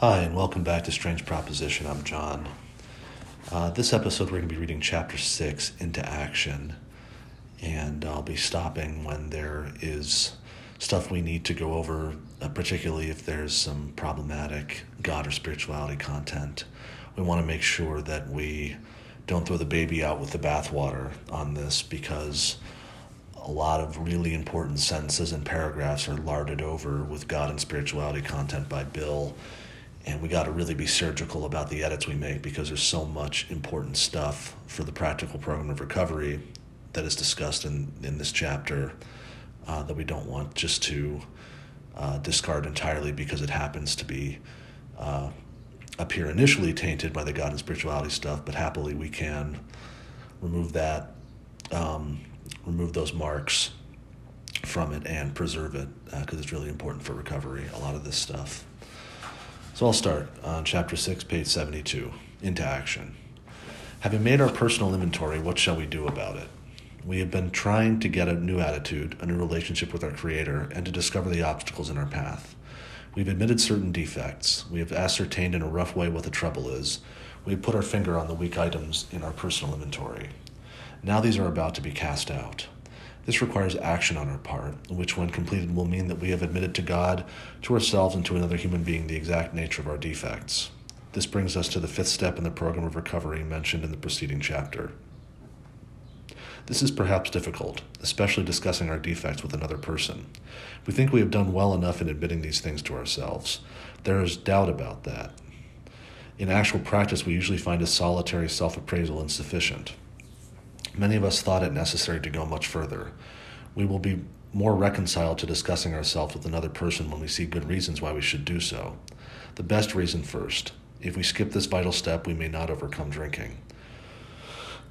Hi, and welcome back to Strange Proposition. I'm John. Uh, this episode, we're going to be reading Chapter 6 into Action, and I'll be stopping when there is stuff we need to go over, uh, particularly if there's some problematic God or spirituality content. We want to make sure that we don't throw the baby out with the bathwater on this because a lot of really important sentences and paragraphs are larded over with God and spirituality content by Bill. And we got to really be surgical about the edits we make because there's so much important stuff for the practical program of recovery that is discussed in, in this chapter uh, that we don't want just to uh, discard entirely because it happens to be uh, appear initially tainted by the God and spirituality stuff, but happily we can remove that. Um, remove those marks from it and preserve it because uh, it's really important for recovery, a lot of this stuff. So I'll start on chapter 6, page 72, into action. Having made our personal inventory, what shall we do about it? We have been trying to get a new attitude, a new relationship with our Creator, and to discover the obstacles in our path. We've admitted certain defects. We have ascertained in a rough way what the trouble is. We have put our finger on the weak items in our personal inventory. Now these are about to be cast out. This requires action on our part, which, when completed, will mean that we have admitted to God, to ourselves, and to another human being the exact nature of our defects. This brings us to the fifth step in the program of recovery mentioned in the preceding chapter. This is perhaps difficult, especially discussing our defects with another person. We think we have done well enough in admitting these things to ourselves. There is doubt about that. In actual practice, we usually find a solitary self appraisal insufficient. Many of us thought it necessary to go much further. We will be more reconciled to discussing ourselves with another person when we see good reasons why we should do so. The best reason first. If we skip this vital step, we may not overcome drinking.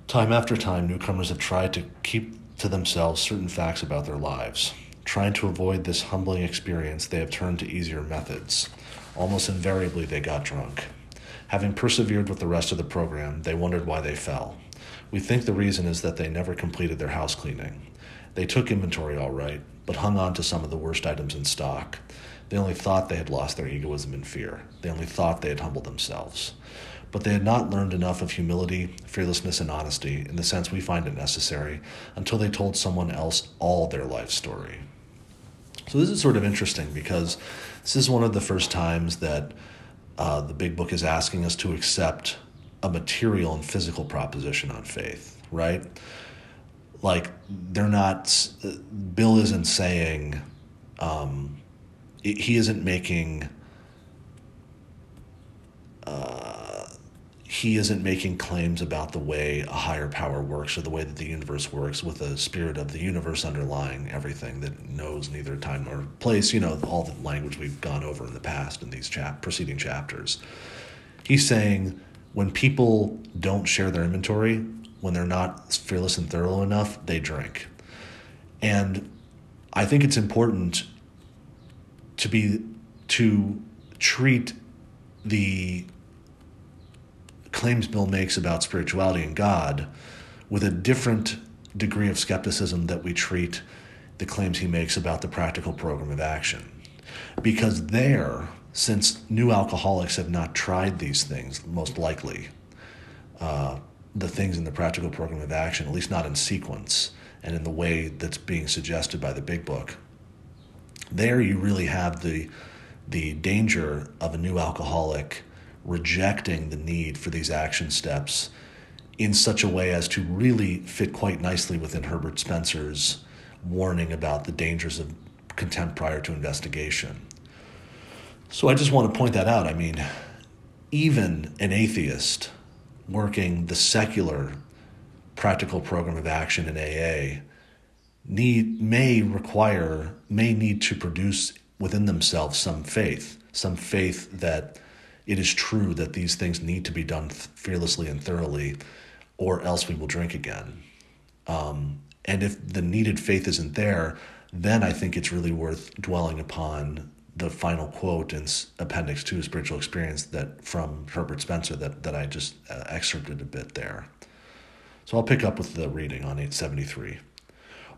Time after time, newcomers have tried to keep to themselves certain facts about their lives. Trying to avoid this humbling experience, they have turned to easier methods. Almost invariably, they got drunk. Having persevered with the rest of the program, they wondered why they fell. We think the reason is that they never completed their house cleaning. They took inventory all right, but hung on to some of the worst items in stock. They only thought they had lost their egoism and fear. They only thought they had humbled themselves. But they had not learned enough of humility, fearlessness, and honesty in the sense we find it necessary until they told someone else all their life story. So, this is sort of interesting because this is one of the first times that uh, the big book is asking us to accept a material and physical proposition on faith, right? Like they're not. Bill isn't saying. Um, he isn't making. Uh, he isn't making claims about the way a higher power works or the way that the universe works with a spirit of the universe underlying everything that knows neither time nor place you know all the language we've gone over in the past in these chap- preceding chapters he's saying when people don't share their inventory, when they're not fearless and thorough enough, they drink. And I think it's important to be to treat the claims Bill makes about spirituality and God with a different degree of skepticism that we treat the claims he makes about the practical program of action. Because there, since new alcoholics have not tried these things, most likely, uh, the things in the practical program of action, at least not in sequence and in the way that's being suggested by the big book, there you really have the the danger of a new alcoholic rejecting the need for these action steps in such a way as to really fit quite nicely within Herbert Spencer's warning about the dangers of contempt prior to investigation. So I just want to point that out. I mean, even an atheist working the secular practical program of action in AA need may require may need to produce within themselves some faith, some faith that it is true that these things need to be done fearlessly and thoroughly, or else we will drink again. Um, and if the needed faith isn't there, then I think it's really worth dwelling upon the final quote in Appendix Two, Spiritual Experience, that from Herbert Spencer that that I just uh, excerpted a bit there. So I'll pick up with the reading on 873.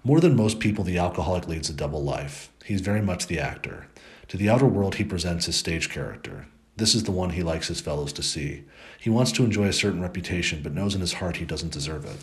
More than most people, the alcoholic leads a double life. He's very much the actor. To the outer world, he presents his stage character. This is the one he likes his fellows to see. He wants to enjoy a certain reputation, but knows in his heart he doesn't deserve it.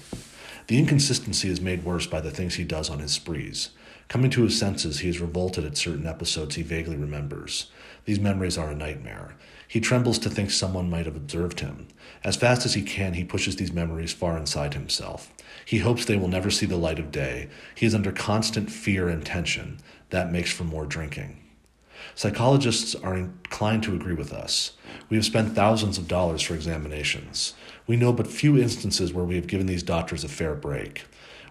The inconsistency is made worse by the things he does on his sprees. Coming to his senses, he is revolted at certain episodes he vaguely remembers. These memories are a nightmare. He trembles to think someone might have observed him. As fast as he can, he pushes these memories far inside himself. He hopes they will never see the light of day. He is under constant fear and tension. That makes for more drinking. Psychologists are inclined to agree with us. We have spent thousands of dollars for examinations. We know but few instances where we have given these doctors a fair break.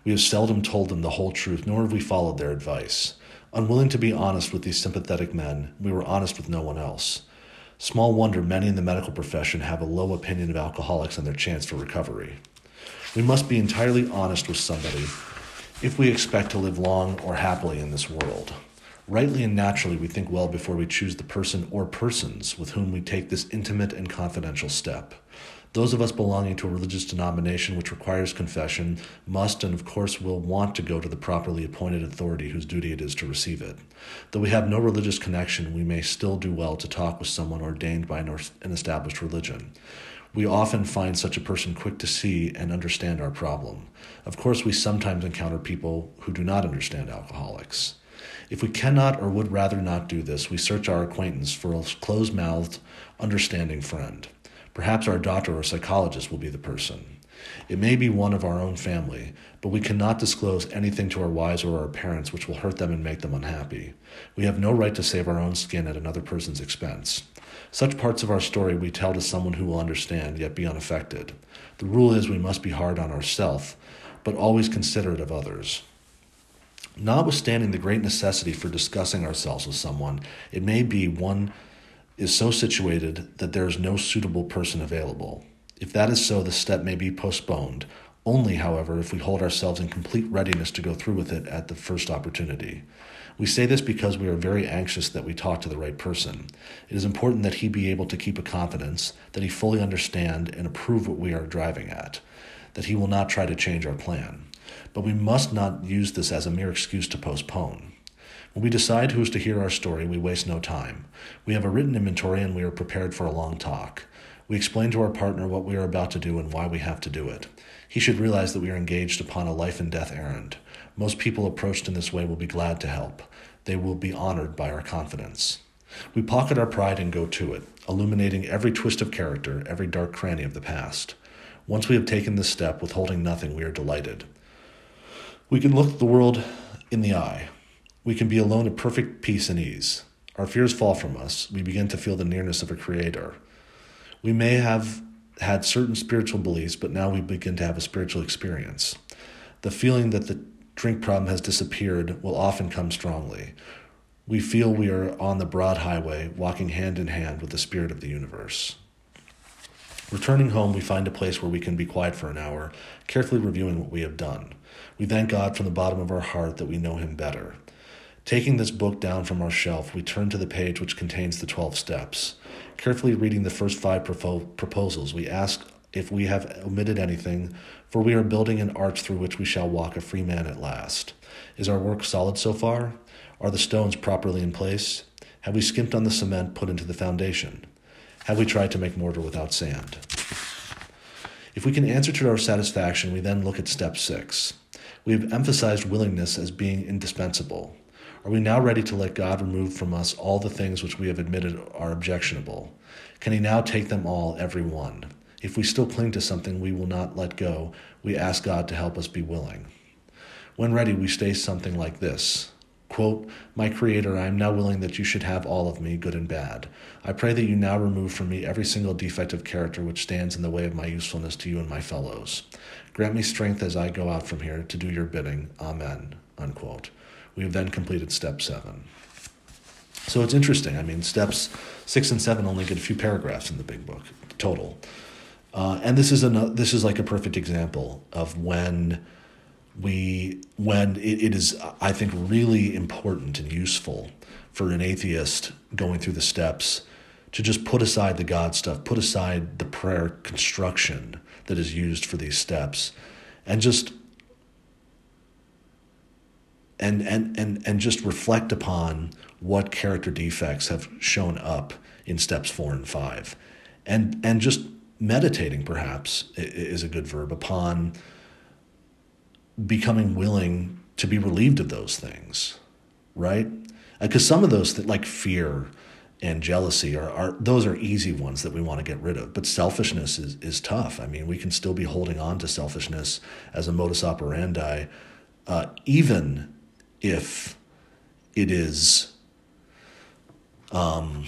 We have seldom told them the whole truth, nor have we followed their advice. Unwilling to be honest with these sympathetic men, we were honest with no one else. Small wonder many in the medical profession have a low opinion of alcoholics and their chance for recovery. We must be entirely honest with somebody if we expect to live long or happily in this world. Rightly and naturally, we think well before we choose the person or persons with whom we take this intimate and confidential step. Those of us belonging to a religious denomination which requires confession must and, of course, will want to go to the properly appointed authority whose duty it is to receive it. Though we have no religious connection, we may still do well to talk with someone ordained by an established religion. We often find such a person quick to see and understand our problem. Of course, we sometimes encounter people who do not understand alcoholics. If we cannot or would rather not do this, we search our acquaintance for a close mouthed, understanding friend. Perhaps our doctor or psychologist will be the person. It may be one of our own family, but we cannot disclose anything to our wives or our parents which will hurt them and make them unhappy. We have no right to save our own skin at another person's expense. Such parts of our story we tell to someone who will understand, yet be unaffected. The rule is we must be hard on ourselves, but always considerate of others. Notwithstanding the great necessity for discussing ourselves with someone, it may be one is so situated that there is no suitable person available. If that is so, the step may be postponed, only, however, if we hold ourselves in complete readiness to go through with it at the first opportunity. We say this because we are very anxious that we talk to the right person. It is important that he be able to keep a confidence, that he fully understand and approve what we are driving at, that he will not try to change our plan. But we must not use this as a mere excuse to postpone. When we decide who is to hear our story, we waste no time. We have a written inventory and we are prepared for a long talk. We explain to our partner what we are about to do and why we have to do it. He should realize that we are engaged upon a life and death errand. Most people approached in this way will be glad to help. They will be honored by our confidence. We pocket our pride and go to it, illuminating every twist of character, every dark cranny of the past. Once we have taken this step, withholding nothing, we are delighted. We can look the world in the eye, we can be alone at perfect peace and ease. Our fears fall from us. We begin to feel the nearness of a creator. We may have had certain spiritual beliefs, but now we begin to have a spiritual experience. The feeling that the drink problem has disappeared will often come strongly. We feel we are on the broad highway, walking hand in hand with the spirit of the universe. Returning home, we find a place where we can be quiet for an hour, carefully reviewing what we have done. We thank God from the bottom of our heart that we know Him better. Taking this book down from our shelf, we turn to the page which contains the 12 steps. Carefully reading the first five propo- proposals, we ask if we have omitted anything, for we are building an arch through which we shall walk a free man at last. Is our work solid so far? Are the stones properly in place? Have we skimped on the cement put into the foundation? Have we tried to make mortar without sand? If we can answer to our satisfaction, we then look at step six. We have emphasized willingness as being indispensable. Are we now ready to let God remove from us all the things which we have admitted are objectionable? Can He now take them all, every one? If we still cling to something we will not let go, we ask God to help us be willing. When ready, we say something like this Quote, My Creator, I am now willing that you should have all of me, good and bad. I pray that you now remove from me every single defect of character which stands in the way of my usefulness to you and my fellows. Grant me strength as I go out from here to do your bidding. Amen. Unquote. We have then completed step seven. So it's interesting. I mean, steps six and seven only get a few paragraphs in the big book total, uh, and this is a this is like a perfect example of when we when it, it is I think really important and useful for an atheist going through the steps to just put aside the God stuff, put aside the prayer construction that is used for these steps, and just and and and and just reflect upon what character defects have shown up in steps four and five. And, and just meditating, perhaps, is a good verb upon becoming willing to be relieved of those things, right? Because some of those, that like fear and jealousy, are, are those are easy ones that we want to get rid of. But selfishness is, is tough. I mean, we can still be holding on to selfishness as a modus operandi, uh, even if it is, um,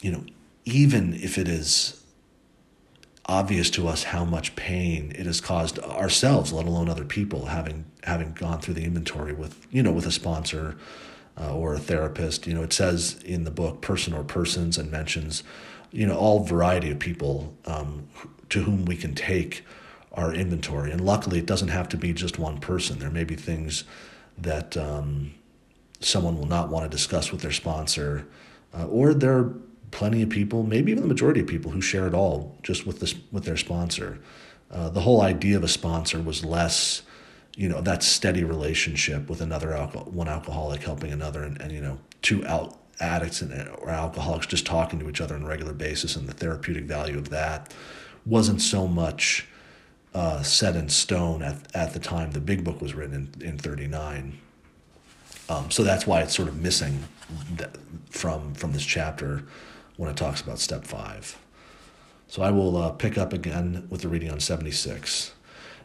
you know, even if it is obvious to us how much pain it has caused ourselves, let alone other people, having having gone through the inventory with you know with a sponsor uh, or a therapist. You know, it says in the book person or persons and mentions you know all variety of people um, to whom we can take our inventory. And luckily, it doesn't have to be just one person. There may be things that um, someone will not want to discuss with their sponsor, uh, or there are plenty of people, maybe even the majority of people, who share it all just with this with their sponsor. Uh, the whole idea of a sponsor was less, you know, that steady relationship with another alcohol, one alcoholic helping another, and, and you know, two out addicts and or alcoholics just talking to each other on a regular basis, and the therapeutic value of that wasn't so much uh, set in stone at at the time the big book was written in in '39. Um, so that's why it's sort of missing from from this chapter when it talks about step five. So I will uh, pick up again with the reading on 76.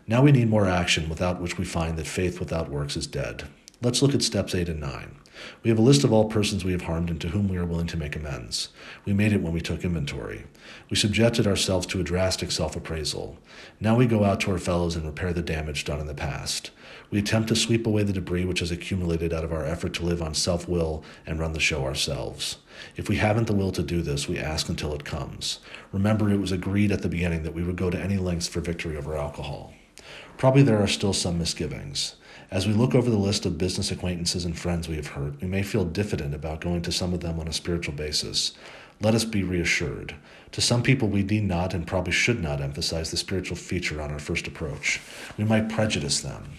Now we need more action, without which we find that faith without works is dead. Let's look at steps 8 and 9. We have a list of all persons we have harmed and to whom we are willing to make amends. We made it when we took inventory. We subjected ourselves to a drastic self appraisal. Now we go out to our fellows and repair the damage done in the past. We attempt to sweep away the debris which has accumulated out of our effort to live on self will and run the show ourselves. If we haven't the will to do this, we ask until it comes. Remember, it was agreed at the beginning that we would go to any lengths for victory over alcohol. Probably there are still some misgivings. As we look over the list of business acquaintances and friends we have hurt, we may feel diffident about going to some of them on a spiritual basis. Let us be reassured. To some people, we need not and probably should not emphasize the spiritual feature on our first approach. We might prejudice them.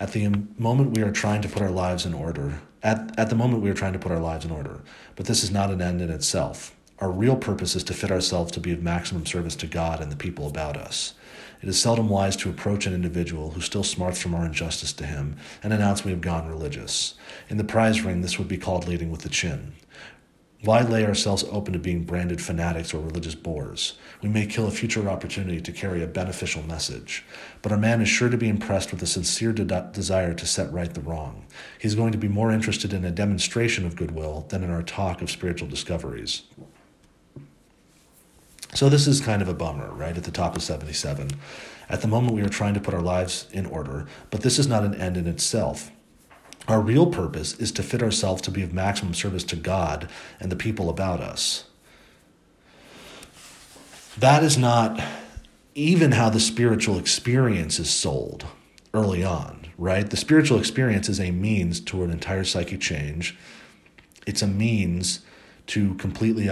At the moment we are trying to put our lives in order, at, at the moment we are trying to put our lives in order, but this is not an end in itself. Our real purpose is to fit ourselves to be of maximum service to God and the people about us. It is seldom wise to approach an individual who still smarts from our injustice to him and announce we have gone religious. In the prize ring, this would be called leading with the chin. Why lay ourselves open to being branded fanatics or religious bores? We may kill a future opportunity to carry a beneficial message, but a man is sure to be impressed with a sincere de- desire to set right the wrong. He's going to be more interested in a demonstration of goodwill than in our talk of spiritual discoveries. So this is kind of a bummer, right? At the top of 77. At the moment, we are trying to put our lives in order, but this is not an end in itself. Our real purpose is to fit ourselves to be of maximum service to God and the people about us. That is not even how the spiritual experience is sold early on, right? The spiritual experience is a means toward entire psychic change. It's a means to completely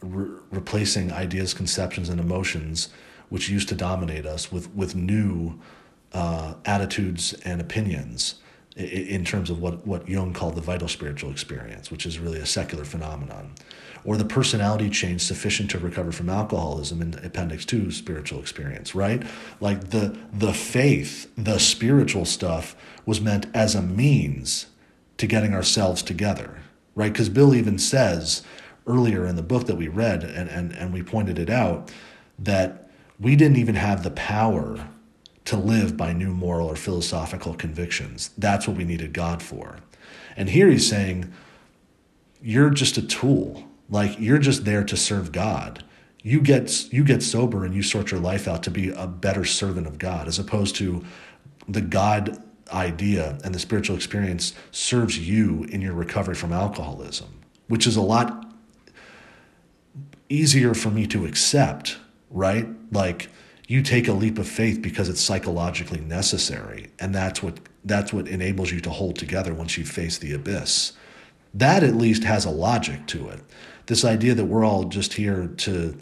re- replacing ideas, conceptions, and emotions which used to dominate us with with new uh, attitudes and opinions in, in terms of what what Jung called the vital spiritual experience, which is really a secular phenomenon, or the personality change sufficient to recover from alcoholism in Appendix Two spiritual experience, right? Like the the faith, the spiritual stuff was meant as a means to getting ourselves together, right? Because Bill even says earlier in the book that we read, and, and, and we pointed it out, that we didn't even have the power to live by new moral or philosophical convictions. That's what we needed God for. And here he's saying, you're just a tool. Like you're just there to serve God. You get you get sober and you sort your life out to be a better servant of God, as opposed to the God idea and the spiritual experience serves you in your recovery from alcoholism, which is a lot easier for me to accept, right? Like you take a leap of faith because it's psychologically necessary and that's what that's what enables you to hold together once you face the abyss. That at least has a logic to it. This idea that we're all just here to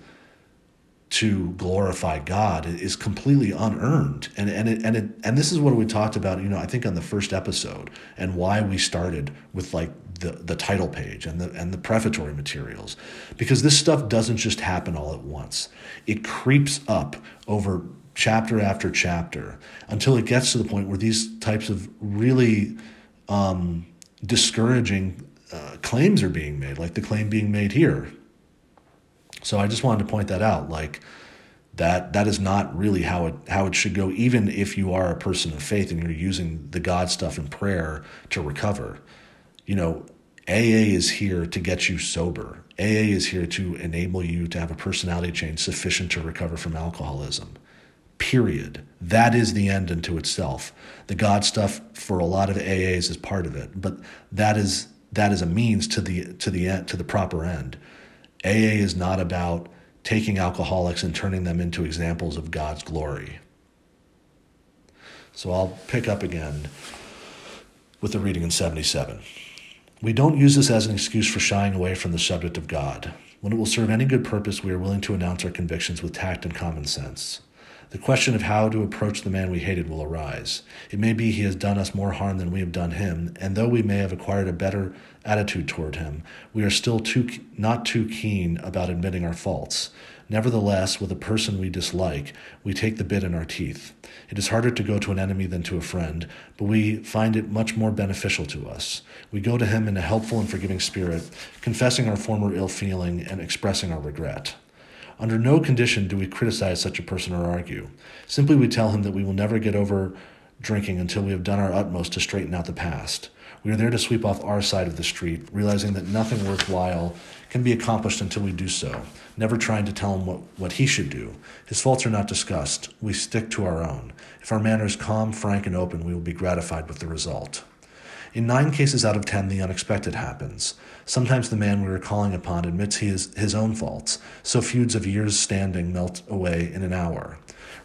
to glorify God is completely unearned. And and it, and it, and this is what we talked about, you know, I think on the first episode and why we started with like the, the title page and the and the prefatory materials. Because this stuff doesn't just happen all at once. It creeps up over chapter after chapter until it gets to the point where these types of really um, discouraging uh, claims are being made, like the claim being made here so I just wanted to point that out. Like that that is not really how it how it should go, even if you are a person of faith and you're using the God stuff in prayer to recover. You know, AA is here to get you sober. AA is here to enable you to have a personality change sufficient to recover from alcoholism. Period. That is the end unto itself. The God stuff for a lot of AAs is part of it, but that is that is a means to the to the end, to the proper end. AA is not about taking alcoholics and turning them into examples of God's glory. So I'll pick up again with the reading in 77. We don't use this as an excuse for shying away from the subject of God. When it will serve any good purpose, we are willing to announce our convictions with tact and common sense. The question of how to approach the man we hated will arise. It may be he has done us more harm than we have done him, and though we may have acquired a better attitude toward him, we are still too, not too keen about admitting our faults. Nevertheless, with a person we dislike, we take the bit in our teeth. It is harder to go to an enemy than to a friend, but we find it much more beneficial to us. We go to him in a helpful and forgiving spirit, confessing our former ill feeling and expressing our regret. Under no condition do we criticize such a person or argue. Simply we tell him that we will never get over drinking until we have done our utmost to straighten out the past. We are there to sweep off our side of the street, realizing that nothing worthwhile can be accomplished until we do so, never trying to tell him what, what he should do. His faults are not discussed. We stick to our own. If our manner is calm, frank, and open, we will be gratified with the result. In nine cases out of ten, the unexpected happens. Sometimes the man we are calling upon admits he is his own faults, so feuds of years' standing melt away in an hour.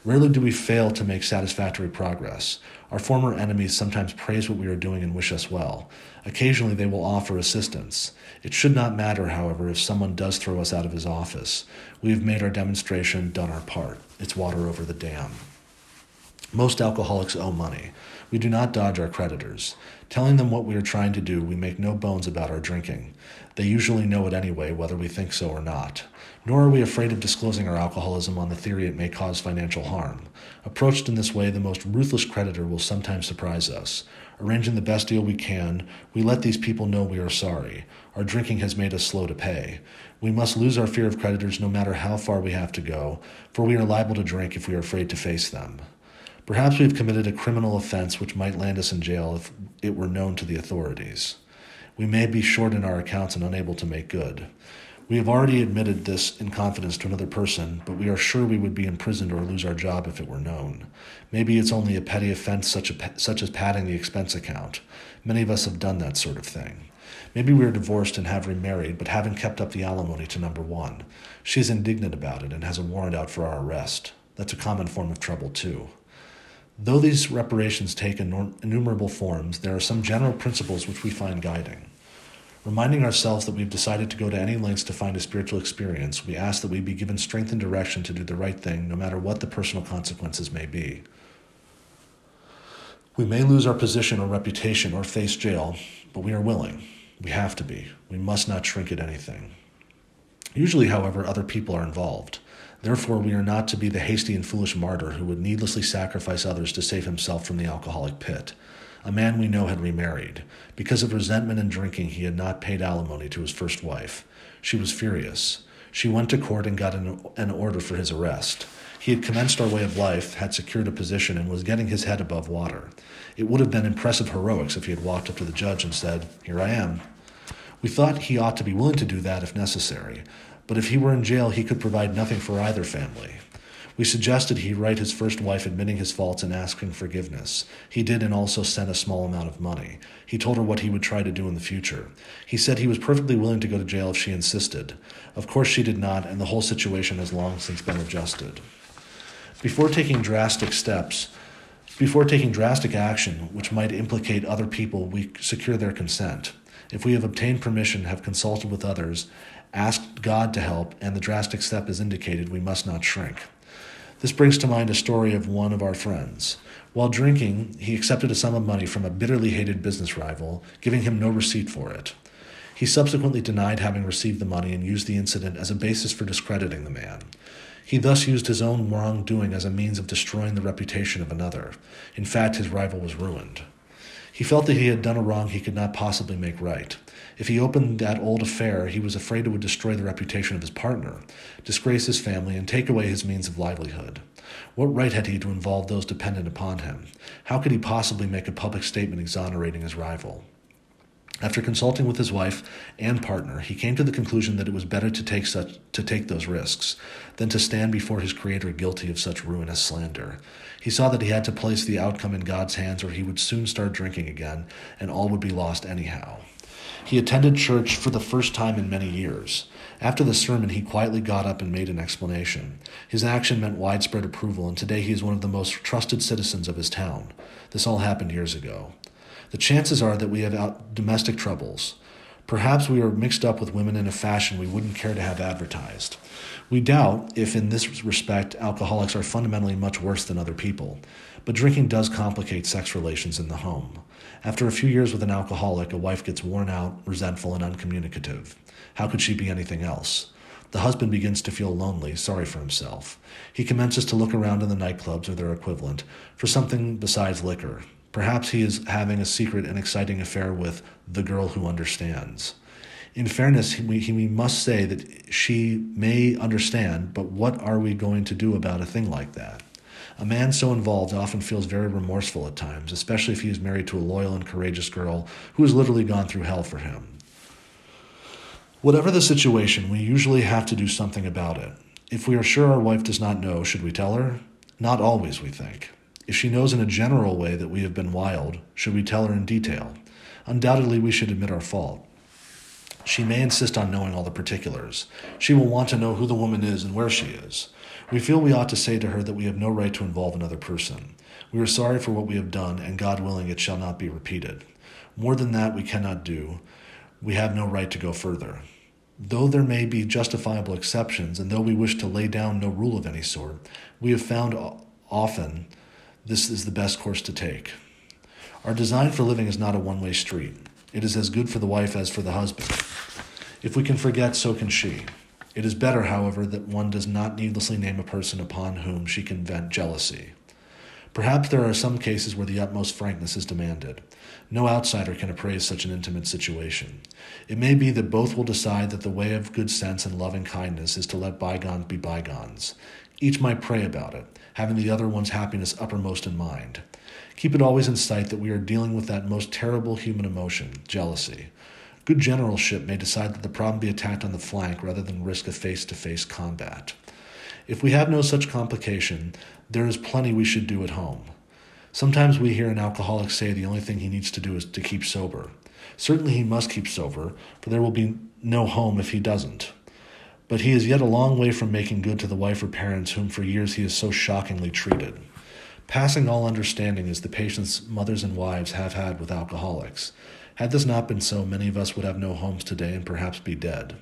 Rarely do we fail to make satisfactory progress. Our former enemies sometimes praise what we are doing and wish us well. Occasionally they will offer assistance. It should not matter, however, if someone does throw us out of his office. We have made our demonstration, done our part. It's water over the dam. Most alcoholics owe money. We do not dodge our creditors. Telling them what we are trying to do, we make no bones about our drinking. They usually know it anyway, whether we think so or not. Nor are we afraid of disclosing our alcoholism on the theory it may cause financial harm. Approached in this way, the most ruthless creditor will sometimes surprise us. Arranging the best deal we can, we let these people know we are sorry. Our drinking has made us slow to pay. We must lose our fear of creditors no matter how far we have to go, for we are liable to drink if we are afraid to face them. Perhaps we've committed a criminal offense which might land us in jail if it were known to the authorities. We may be short in our accounts and unable to make good. We have already admitted this in confidence to another person, but we are sure we would be imprisoned or lose our job if it were known. Maybe it's only a petty offense such, a, such as padding the expense account. Many of us have done that sort of thing. Maybe we are divorced and have remarried, but haven't kept up the alimony to number one. She is indignant about it and has a warrant out for our arrest. That's a common form of trouble, too. Though these reparations take innumerable forms, there are some general principles which we find guiding. Reminding ourselves that we've decided to go to any lengths to find a spiritual experience, we ask that we be given strength and direction to do the right thing, no matter what the personal consequences may be. We may lose our position or reputation or face jail, but we are willing. We have to be. We must not shrink at anything. Usually, however, other people are involved. Therefore, we are not to be the hasty and foolish martyr who would needlessly sacrifice others to save himself from the alcoholic pit. A man we know had remarried. Because of resentment and drinking, he had not paid alimony to his first wife. She was furious. She went to court and got an, an order for his arrest. He had commenced our way of life, had secured a position, and was getting his head above water. It would have been impressive heroics if he had walked up to the judge and said, Here I am. We thought he ought to be willing to do that if necessary, but if he were in jail, he could provide nothing for either family. We suggested he write his first wife admitting his faults and asking forgiveness. He did and also sent a small amount of money. He told her what he would try to do in the future. He said he was perfectly willing to go to jail if she insisted. Of course, she did not, and the whole situation has long since been adjusted. Before taking drastic steps, before taking drastic action which might implicate other people, we secure their consent. If we have obtained permission, have consulted with others, asked God to help, and the drastic step is indicated, we must not shrink. This brings to mind a story of one of our friends. While drinking, he accepted a sum of money from a bitterly hated business rival, giving him no receipt for it. He subsequently denied having received the money and used the incident as a basis for discrediting the man. He thus used his own wrongdoing as a means of destroying the reputation of another. In fact, his rival was ruined. He felt that he had done a wrong he could not possibly make right. If he opened that old affair, he was afraid it would destroy the reputation of his partner, disgrace his family, and take away his means of livelihood. What right had he to involve those dependent upon him? How could he possibly make a public statement exonerating his rival? After consulting with his wife and partner, he came to the conclusion that it was better to take such to take those risks than to stand before his creator guilty of such ruinous slander. He saw that he had to place the outcome in God's hands or he would soon start drinking again and all would be lost anyhow. He attended church for the first time in many years. After the sermon, he quietly got up and made an explanation. His action meant widespread approval, and today he is one of the most trusted citizens of his town. This all happened years ago. The chances are that we have domestic troubles. Perhaps we are mixed up with women in a fashion we wouldn't care to have advertised. We doubt if, in this respect, alcoholics are fundamentally much worse than other people, but drinking does complicate sex relations in the home. After a few years with an alcoholic, a wife gets worn out, resentful, and uncommunicative. How could she be anything else? The husband begins to feel lonely, sorry for himself. He commences to look around in the nightclubs or their equivalent for something besides liquor, Perhaps he is having a secret and exciting affair with the girl who understands. In fairness, we, we must say that she may understand, but what are we going to do about a thing like that? A man so involved often feels very remorseful at times, especially if he is married to a loyal and courageous girl who has literally gone through hell for him. Whatever the situation, we usually have to do something about it. If we are sure our wife does not know, should we tell her? Not always, we think. If she knows in a general way that we have been wild, should we tell her in detail? Undoubtedly, we should admit our fault. She may insist on knowing all the particulars. She will want to know who the woman is and where she is. We feel we ought to say to her that we have no right to involve another person. We are sorry for what we have done, and God willing, it shall not be repeated. More than that, we cannot do. We have no right to go further. Though there may be justifiable exceptions, and though we wish to lay down no rule of any sort, we have found often this is the best course to take. Our design for living is not a one way street. It is as good for the wife as for the husband. If we can forget, so can she. It is better, however, that one does not needlessly name a person upon whom she can vent jealousy. Perhaps there are some cases where the utmost frankness is demanded. No outsider can appraise such an intimate situation. It may be that both will decide that the way of good sense and loving kindness is to let bygones be bygones. Each might pray about it, having the other one's happiness uppermost in mind. Keep it always in sight that we are dealing with that most terrible human emotion, jealousy. Good generalship may decide that the problem be attacked on the flank rather than risk a face to face combat. If we have no such complication, there is plenty we should do at home. Sometimes we hear an alcoholic say the only thing he needs to do is to keep sober. Certainly he must keep sober, for there will be no home if he doesn't but he is yet a long way from making good to the wife or parents whom for years he has so shockingly treated. Passing all understanding is the patience mothers and wives have had with alcoholics. Had this not been so, many of us would have no homes today and perhaps be dead.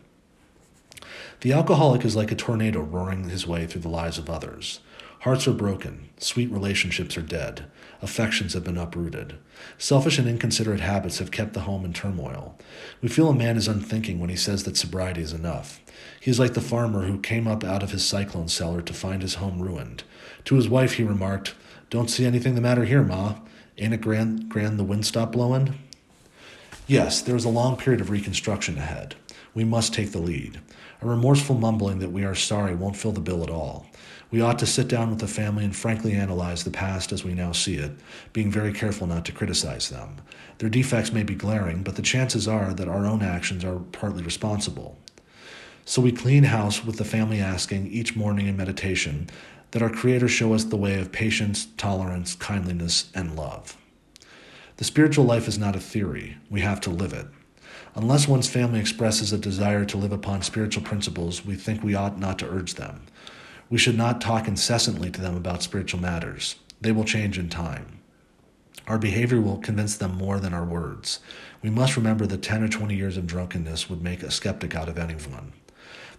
The alcoholic is like a tornado roaring his way through the lives of others. Hearts are broken, sweet relationships are dead, affections have been uprooted. Selfish and inconsiderate habits have kept the home in turmoil. We feel a man is unthinking when he says that sobriety is enough. He is like the farmer who came up out of his cyclone cellar to find his home ruined. To his wife, he remarked, Don't see anything the matter here, Ma. Ain't it grand, grand the wind stopped blowing? Yes, there is a long period of reconstruction ahead. We must take the lead. A remorseful mumbling that we are sorry won't fill the bill at all. We ought to sit down with the family and frankly analyze the past as we now see it, being very careful not to criticize them. Their defects may be glaring, but the chances are that our own actions are partly responsible. So we clean house with the family asking each morning in meditation that our Creator show us the way of patience, tolerance, kindliness, and love. The spiritual life is not a theory, we have to live it. Unless one's family expresses a desire to live upon spiritual principles, we think we ought not to urge them. We should not talk incessantly to them about spiritual matters. They will change in time. Our behavior will convince them more than our words. We must remember that 10 or 20 years of drunkenness would make a skeptic out of anyone.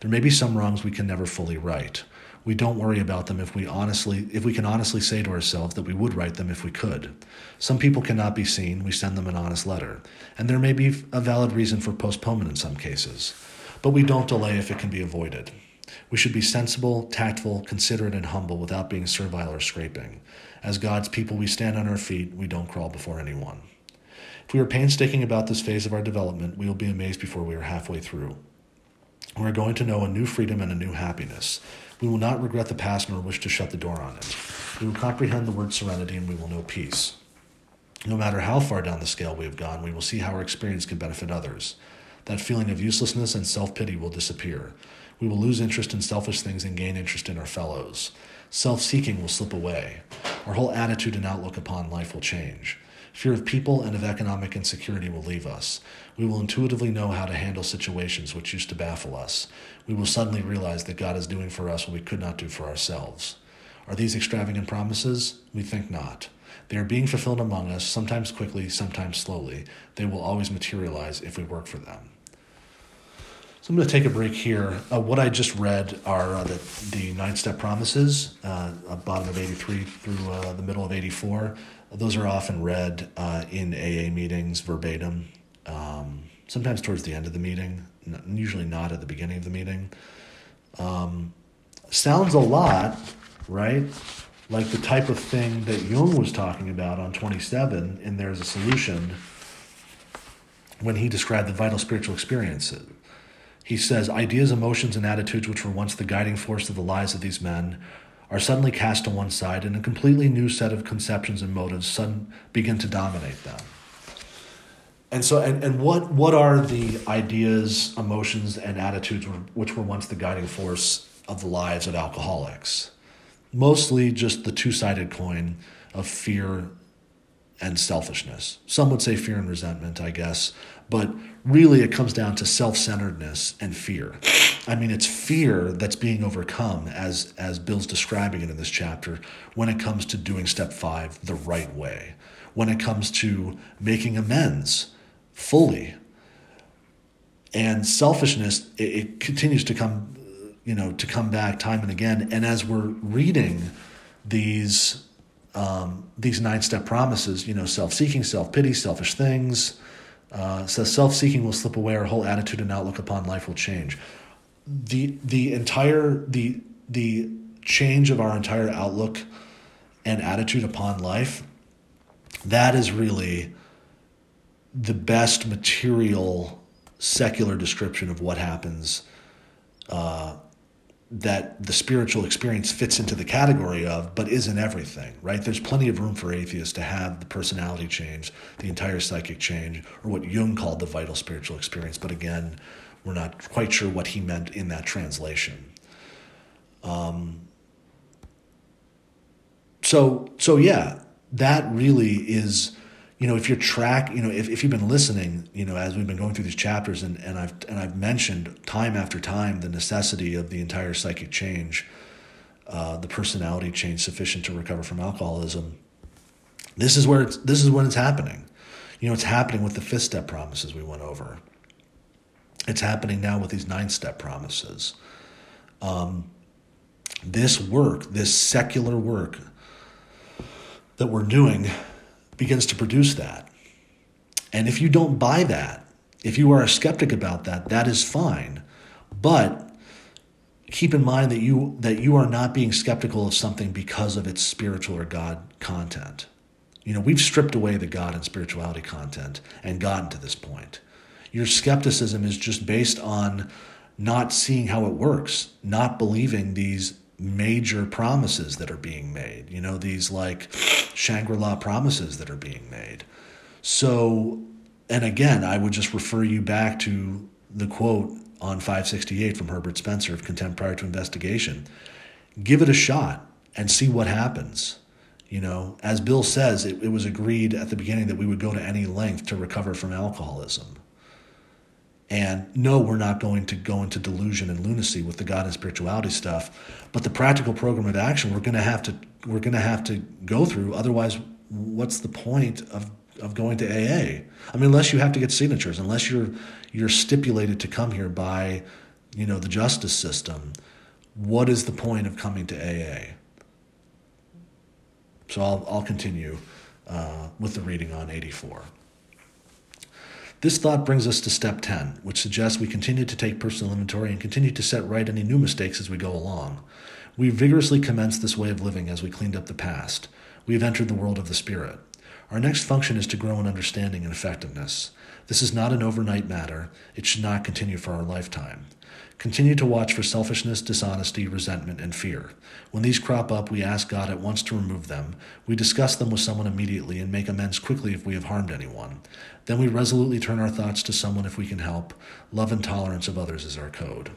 There may be some wrongs we can never fully right. We don't worry about them if we honestly if we can honestly say to ourselves that we would write them if we could. Some people cannot be seen, we send them an honest letter. And there may be a valid reason for postponement in some cases. But we don't delay if it can be avoided. We should be sensible, tactful, considerate, and humble without being servile or scraping. As God's people, we stand on our feet, we don't crawl before anyone. If we are painstaking about this phase of our development, we will be amazed before we are halfway through. We are going to know a new freedom and a new happiness. We will not regret the past nor wish to shut the door on it. We will comprehend the word serenity and we will know peace. No matter how far down the scale we have gone, we will see how our experience can benefit others. That feeling of uselessness and self pity will disappear. We will lose interest in selfish things and gain interest in our fellows. Self seeking will slip away. Our whole attitude and outlook upon life will change. Fear of people and of economic insecurity will leave us. We will intuitively know how to handle situations which used to baffle us. We will suddenly realize that God is doing for us what we could not do for ourselves. Are these extravagant promises? We think not. They are being fulfilled among us, sometimes quickly, sometimes slowly. They will always materialize if we work for them. So I'm going to take a break here. Uh, what I just read are uh, the, the nine step promises, uh, bottom of 83 through uh, the middle of 84. Those are often read uh, in AA meetings verbatim, um, sometimes towards the end of the meeting, usually not at the beginning of the meeting. Um, sounds a lot, right? Like the type of thing that Jung was talking about on 27 in There's a Solution when he described the vital spiritual experiences. He says, Ideas, emotions, and attitudes which were once the guiding force of the lives of these men are suddenly cast to one side, and a completely new set of conceptions and motives sudden, begin to dominate them. And so, and, and what, what are the ideas, emotions, and attitudes which were once the guiding force of the lives of alcoholics? Mostly just the two sided coin of fear and selfishness. Some would say fear and resentment, I guess, but really it comes down to self-centeredness and fear. I mean, it's fear that's being overcome as as Bill's describing it in this chapter when it comes to doing step 5 the right way. When it comes to making amends fully. And selfishness it, it continues to come you know to come back time and again and as we're reading these um, these nine step promises, you know, self seeking, self pity, selfish things. Uh, says self seeking will slip away, our whole attitude and outlook upon life will change. The, the entire, the, the change of our entire outlook and attitude upon life, that is really the best material secular description of what happens uh, that the spiritual experience fits into the category of, but isn't everything, right? There's plenty of room for atheists to have the personality change, the entire psychic change, or what Jung called the vital spiritual experience. But again, we're not quite sure what he meant in that translation. Um, so, so yeah, that really is you know, if you're track, you know, if, if you've been listening, you know, as we've been going through these chapters and, and I've and I've mentioned time after time the necessity of the entire psychic change, uh, the personality change sufficient to recover from alcoholism. This is where it's this is when it's happening. You know, it's happening with the fifth step promises we went over. It's happening now with these nine step promises. Um, this work, this secular work that we're doing begins to produce that. And if you don't buy that, if you are a skeptic about that, that is fine. But keep in mind that you that you are not being skeptical of something because of its spiritual or God content. You know, we've stripped away the God and spirituality content and gotten to this point. Your skepticism is just based on not seeing how it works, not believing these major promises that are being made, you know, these like Shangri La promises that are being made. So, and again, I would just refer you back to the quote on 568 from Herbert Spencer of Contempt Prior to Investigation. Give it a shot and see what happens. You know, as Bill says, it, it was agreed at the beginning that we would go to any length to recover from alcoholism. And no, we're not going to go into delusion and lunacy with the God and spirituality stuff, but the practical program of action we're going to have to we're going to have to go through. Otherwise, what's the point of of going to AA? I mean, unless you have to get signatures, unless you're you're stipulated to come here by you know, the justice system, what is the point of coming to AA? So I'll, I'll continue uh, with the reading on 84. This thought brings us to step 10, which suggests we continue to take personal inventory and continue to set right any new mistakes as we go along. We vigorously commenced this way of living as we cleaned up the past. We have entered the world of the Spirit. Our next function is to grow in understanding and effectiveness. This is not an overnight matter. It should not continue for our lifetime. Continue to watch for selfishness, dishonesty, resentment, and fear. When these crop up, we ask God at once to remove them. We discuss them with someone immediately and make amends quickly if we have harmed anyone. Then we resolutely turn our thoughts to someone if we can help. Love and tolerance of others is our code.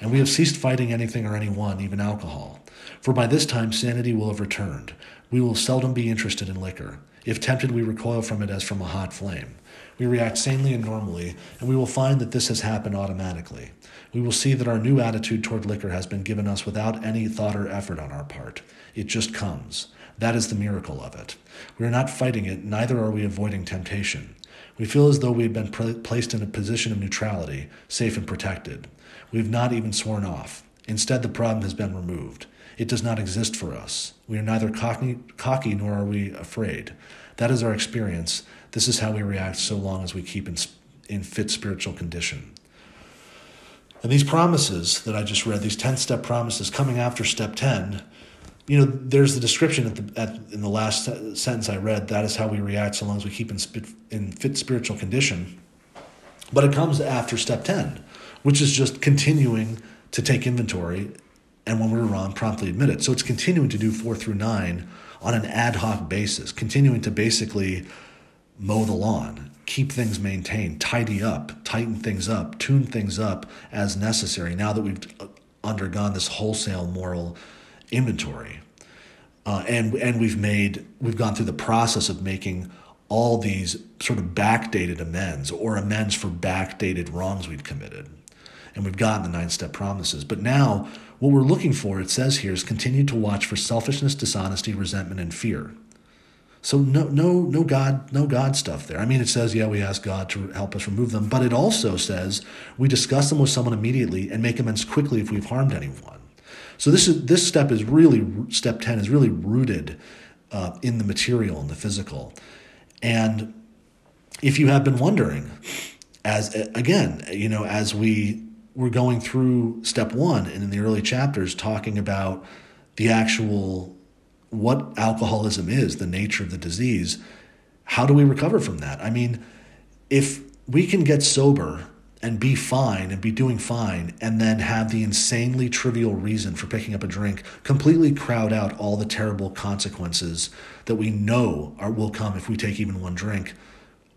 And we have ceased fighting anything or anyone, even alcohol. For by this time sanity will have returned. We will seldom be interested in liquor. If tempted, we recoil from it as from a hot flame. We react sanely and normally, and we will find that this has happened automatically we will see that our new attitude toward liquor has been given us without any thought or effort on our part. It just comes. That is the miracle of it. We are not fighting it, neither are we avoiding temptation. We feel as though we have been placed in a position of neutrality, safe and protected. We have not even sworn off. Instead, the problem has been removed. It does not exist for us. We are neither cocky, cocky nor are we afraid. That is our experience. This is how we react so long as we keep in, in fit spiritual condition. And these promises that I just read, these 10 step promises coming after step 10, you know, there's the description at the, at, in the last sentence I read. That is how we react so long as we keep in, in fit spiritual condition. But it comes after step 10, which is just continuing to take inventory and when we're wrong, promptly admit it. So it's continuing to do four through nine on an ad hoc basis, continuing to basically mow the lawn, keep things maintained, tidy up, tighten things up, tune things up as necessary now that we've undergone this wholesale moral inventory. Uh, and and we've made we've gone through the process of making all these sort of backdated amends or amends for backdated wrongs we'd committed. And we've gotten the nine step promises. But now what we're looking for, it says here, is continue to watch for selfishness, dishonesty, resentment, and fear. So no no no God no God stuff there. I mean it says yeah we ask God to help us remove them, but it also says we discuss them with someone immediately and make amends quickly if we've harmed anyone. So this is this step is really step 10 is really rooted uh, in the material and the physical. And if you have been wondering as again, you know, as we were going through step 1 and in the early chapters talking about the actual what alcoholism is, the nature of the disease, how do we recover from that? I mean, if we can get sober and be fine and be doing fine and then have the insanely trivial reason for picking up a drink completely crowd out all the terrible consequences that we know are, will come if we take even one drink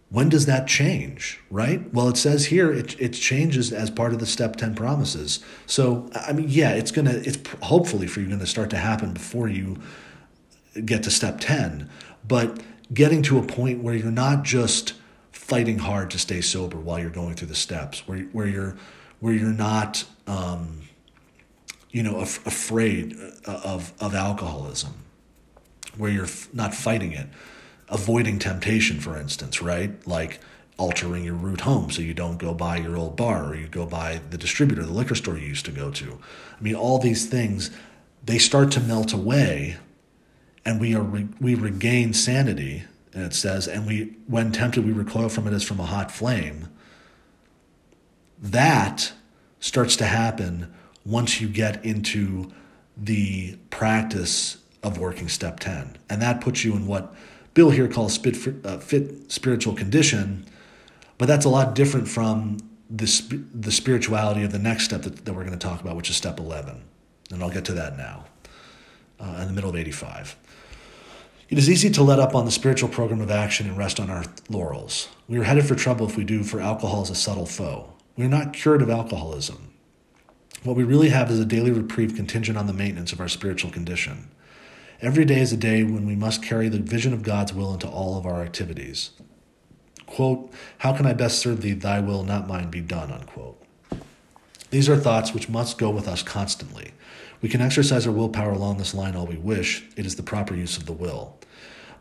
when does that change right well it says here it, it changes as part of the step 10 promises so i mean yeah it's gonna it's hopefully for you to start to happen before you get to step 10, but getting to a point where you're not just fighting hard to stay sober while you're going through the steps, where, where you're where you're not um, you know af- afraid of of alcoholism, where you're f- not fighting it, avoiding temptation, for instance, right? Like altering your route home so you don't go by your old bar or you go by the distributor, the liquor store you used to go to. I mean, all these things they start to melt away and we are re- we regain sanity and it says and we when tempted we recoil from it as from a hot flame. That starts to happen once you get into the practice of working step 10 and that puts you in what bill here calls fit, uh, fit spiritual condition but that's a lot different from the, sp- the spirituality of the next step that, that we're going to talk about which is step 11 and i'll get to that now uh, in the middle of 85 it is easy to let up on the spiritual program of action and rest on our laurels. We are headed for trouble if we do, for alcohol is a subtle foe. We are not cured of alcoholism. What we really have is a daily reprieve contingent on the maintenance of our spiritual condition. Every day is a day when we must carry the vision of God's will into all of our activities. Quote, How can I best serve thee? Thy will, not mine, be done. Unquote. These are thoughts which must go with us constantly. We can exercise our willpower along this line all we wish, it is the proper use of the will.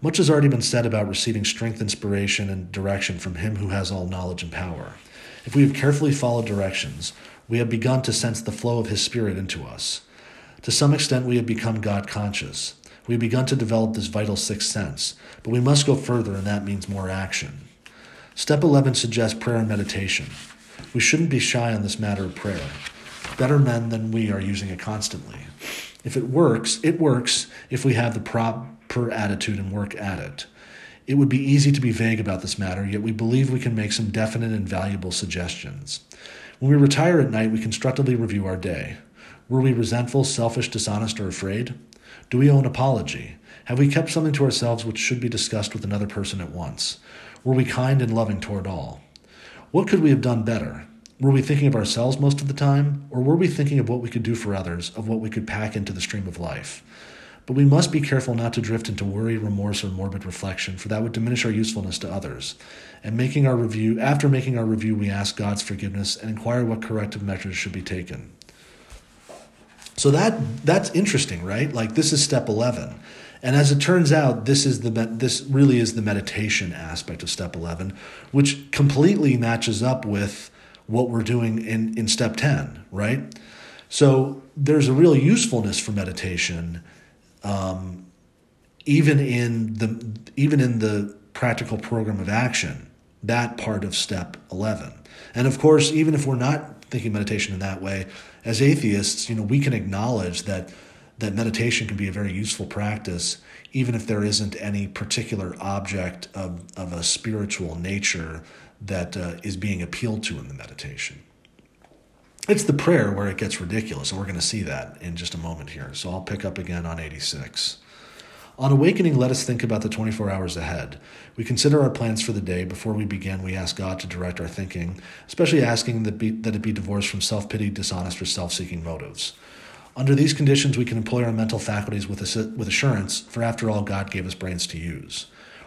Much has already been said about receiving strength, inspiration, and direction from Him who has all knowledge and power. If we have carefully followed directions, We have begun to sense the flow of His Spirit into us. To some extent, we have become God conscious. We have begun to develop this vital sixth sense, but we must go further, and that means more action. Step 11 suggests prayer and meditation. We shouldn't be shy on this matter of prayer. Better men than we are using it constantly. If it works, it works if we have the proper attitude and work at it. It would be easy to be vague about this matter, yet we believe we can make some definite and valuable suggestions. When we retire at night, we constructively review our day. Were we resentful, selfish, dishonest, or afraid? Do we owe an apology? Have we kept something to ourselves which should be discussed with another person at once? Were we kind and loving toward all? What could we have done better? Were we thinking of ourselves most of the time, or were we thinking of what we could do for others, of what we could pack into the stream of life? But we must be careful not to drift into worry, remorse, or morbid reflection, for that would diminish our usefulness to others. And making our review, after making our review, we ask God's forgiveness and inquire what corrective measures should be taken. So that that's interesting, right? Like this is step 11. And as it turns out, this is the this really is the meditation aspect of step 11, which completely matches up with what we're doing in in step 10, right? So there's a real usefulness for meditation um, even in the even in the practical program of action, that part of step 11. And of course, even if we're not thinking meditation in that way, as atheists, you know, we can acknowledge that that meditation can be a very useful practice, even if there isn't any particular object of, of a spiritual nature that uh, is being appealed to in the meditation. It's the prayer where it gets ridiculous, and we're going to see that in just a moment here. So I'll pick up again on 86. On awakening, let us think about the 24 hours ahead. We consider our plans for the day. Before we begin, we ask God to direct our thinking, especially asking that, be, that it be divorced from self pity, dishonest, or self seeking motives. Under these conditions, we can employ our mental faculties with, with assurance, for after all, God gave us brains to use.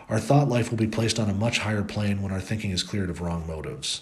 Our thought life will be placed on a much higher plane when our thinking is cleared of wrong motives.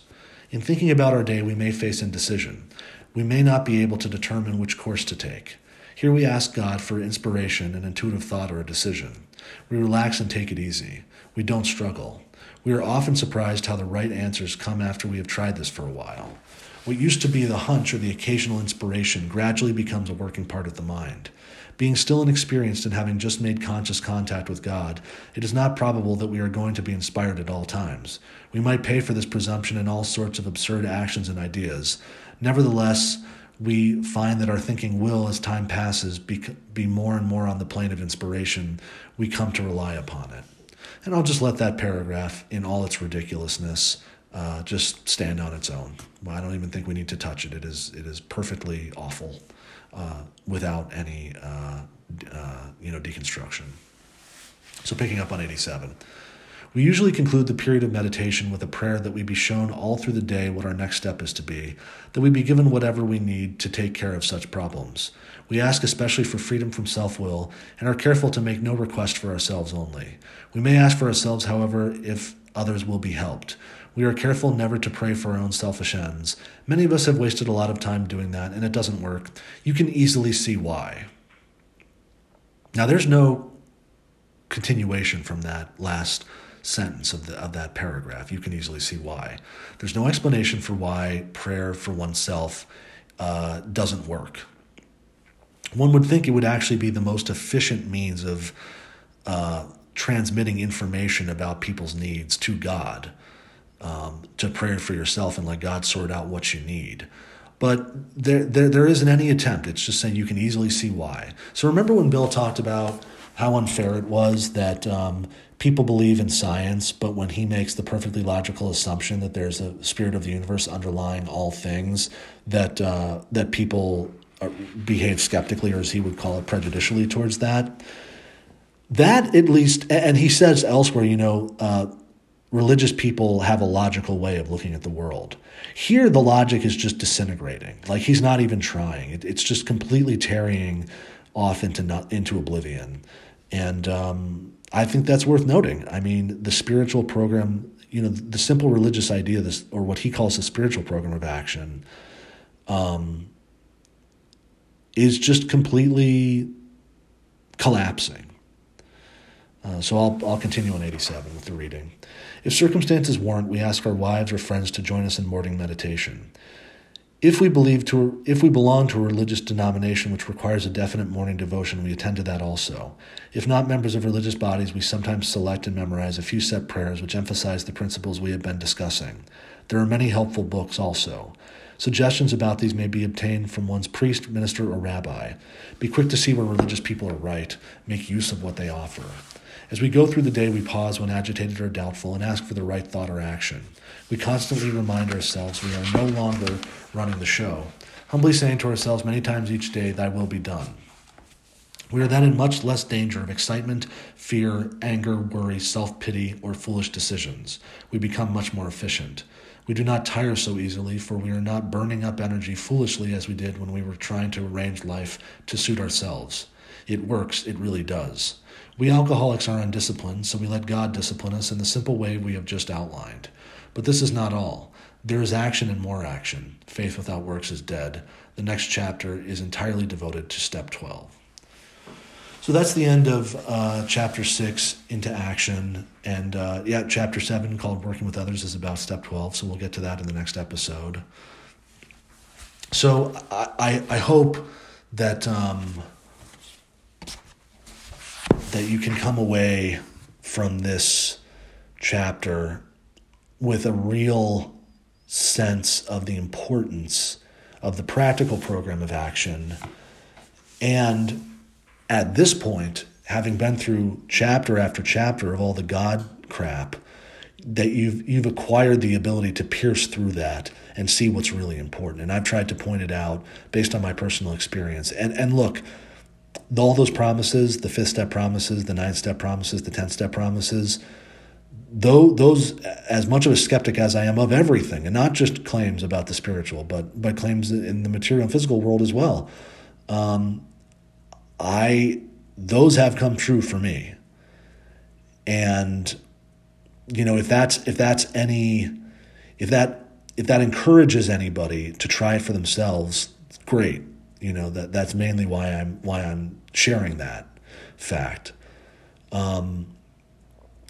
In thinking about our day, we may face indecision. We may not be able to determine which course to take. Here we ask God for inspiration, an intuitive thought, or a decision. We relax and take it easy. We don't struggle. We are often surprised how the right answers come after we have tried this for a while. What used to be the hunch or the occasional inspiration gradually becomes a working part of the mind. Being still inexperienced and having just made conscious contact with God, it is not probable that we are going to be inspired at all times. We might pay for this presumption in all sorts of absurd actions and ideas. Nevertheless, we find that our thinking will, as time passes, be, be more and more on the plane of inspiration. We come to rely upon it. And I'll just let that paragraph, in all its ridiculousness, uh, just stand on its own. I don't even think we need to touch it. It is it is perfectly awful uh, without any uh, uh you know deconstruction. So picking up on 87. We usually conclude the period of meditation with a prayer that we be shown all through the day what our next step is to be, that we be given whatever we need to take care of such problems. We ask especially for freedom from self will and are careful to make no request for ourselves only. We may ask for ourselves, however, if others will be helped. We are careful never to pray for our own selfish ends. Many of us have wasted a lot of time doing that, and it doesn't work. You can easily see why. Now, there's no continuation from that last sentence of, the, of that paragraph. You can easily see why. There's no explanation for why prayer for oneself uh, doesn't work. One would think it would actually be the most efficient means of uh, transmitting information about people's needs to God um, to pray for yourself and let God sort out what you need. But there, there, there isn't any attempt. It's just saying you can easily see why. So remember when Bill talked about how unfair it was that um, people believe in science, but when he makes the perfectly logical assumption that there's a spirit of the universe underlying all things, that uh, that people behave skeptically, or as he would call it, prejudicially towards that. That at least, and he says elsewhere, you know, uh, religious people have a logical way of looking at the world. Here, the logic is just disintegrating. Like he's not even trying. It, it's just completely tarrying off into not, into oblivion, and um, I think that's worth noting. I mean, the spiritual program, you know, the simple religious idea, this or what he calls the spiritual program of action, um, is just completely collapsing. Uh, so I'll, I'll continue on 87 with the reading. If circumstances warrant, we ask our wives or friends to join us in morning meditation. If we believe to if we belong to a religious denomination which requires a definite morning devotion, we attend to that also. If not members of religious bodies, we sometimes select and memorize a few set prayers which emphasize the principles we have been discussing. There are many helpful books also. Suggestions about these may be obtained from one's priest, minister, or rabbi. Be quick to see where religious people are right. Make use of what they offer. As we go through the day, we pause when agitated or doubtful and ask for the right thought or action. We constantly remind ourselves we are no longer running the show, humbly saying to ourselves many times each day, Thy will be done. We are then in much less danger of excitement, fear, anger, worry, self pity, or foolish decisions. We become much more efficient. We do not tire so easily, for we are not burning up energy foolishly as we did when we were trying to arrange life to suit ourselves. It works, it really does. We alcoholics are undisciplined, so we let God discipline us in the simple way we have just outlined. But this is not all. There is action and more action. Faith without works is dead. The next chapter is entirely devoted to step 12. So that's the end of uh, chapter 6 into action. And uh, yeah, chapter 7 called Working with Others is about step 12. So we'll get to that in the next episode. So I, I, hope that, um, that you can come away from this chapter with a real sense of the importance of the practical program of action. And at this point, having been through chapter after chapter of all the God crap, that you've you've acquired the ability to pierce through that and see what's really important. And I've tried to point it out based on my personal experience. And and look, all those promises, the fifth step promises, the ninth step promises, the tenth step promises, though those as much of a skeptic as I am of everything, and not just claims about the spiritual, but but claims in the material and physical world as well. Um, I those have come true for me, and you know if that's if that's any if that if that encourages anybody to try it for themselves, great. You know that that's mainly why I'm why I'm sharing that fact. Um,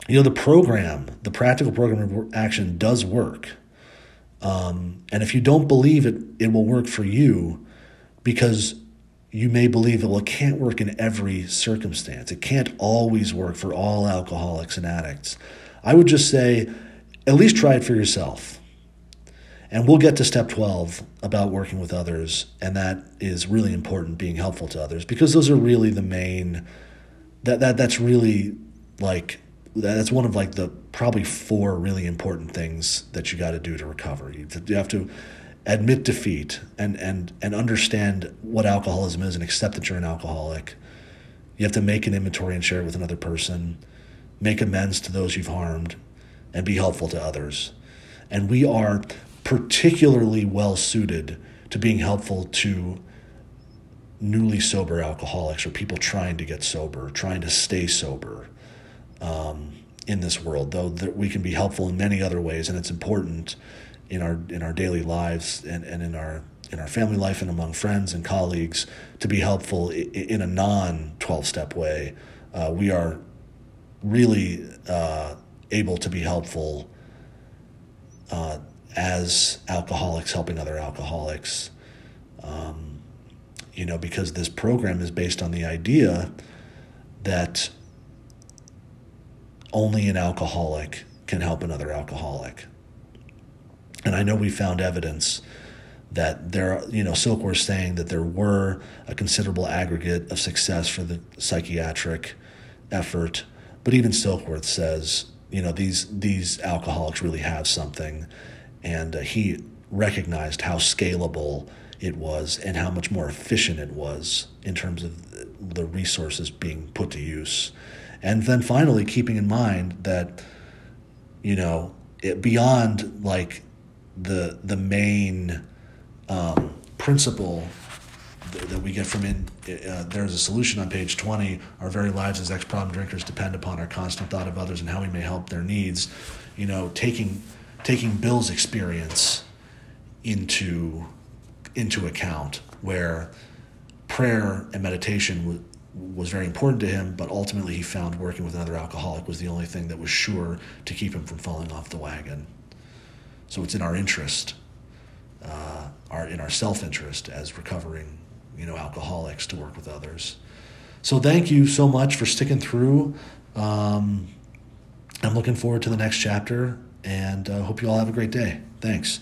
you know the program the practical program of action does work. Um, and if you don't believe it it will work for you because you may believe that well it can't work in every circumstance. It can't always work for all alcoholics and addicts. I would just say at least try it for yourself. And we'll get to step 12 about working with others and that is really important being helpful to others because those are really the main that, that that's really like that's one of like the probably four really important things that you got to do to recover. You, have to admit defeat and and and understand what alcoholism is and accept that you're an alcoholic. You have to make an inventory and share it with another person, make amends to those you've harmed, and be helpful to others. And we are particularly well suited to being helpful to newly sober alcoholics or people trying to get sober, trying to stay sober um, in this world, though that we can be helpful in many other ways, and it's important in our in our daily lives and, and in our in our family life and among friends and colleagues to be helpful in a non 12 step way. Uh, we are really uh, able to be helpful uh, as alcoholics helping other alcoholics. Um, you know, because this program is based on the idea that only an alcoholic can help another alcoholic. And I know we found evidence that there, you know, Silkworth saying that there were a considerable aggregate of success for the psychiatric effort, but even Silkworth says, you know, these these alcoholics really have something, and uh, he recognized how scalable it was and how much more efficient it was in terms of the resources being put to use. And then finally, keeping in mind that, you know, it, beyond like the the main um, principle that we get from in uh, there's a solution on page 20 our very lives as ex-problem drinkers depend upon our constant thought of others and how we may help their needs you know taking taking bill's experience into into account where prayer and meditation was very important to him, but ultimately he found working with another alcoholic was the only thing that was sure to keep him from falling off the wagon. So it's in our interest. Uh, our, in our self interest as recovering, you know, alcoholics to work with others. So thank you so much for sticking through. Um, I'm looking forward to the next chapter and uh, hope you all have a great day. Thanks.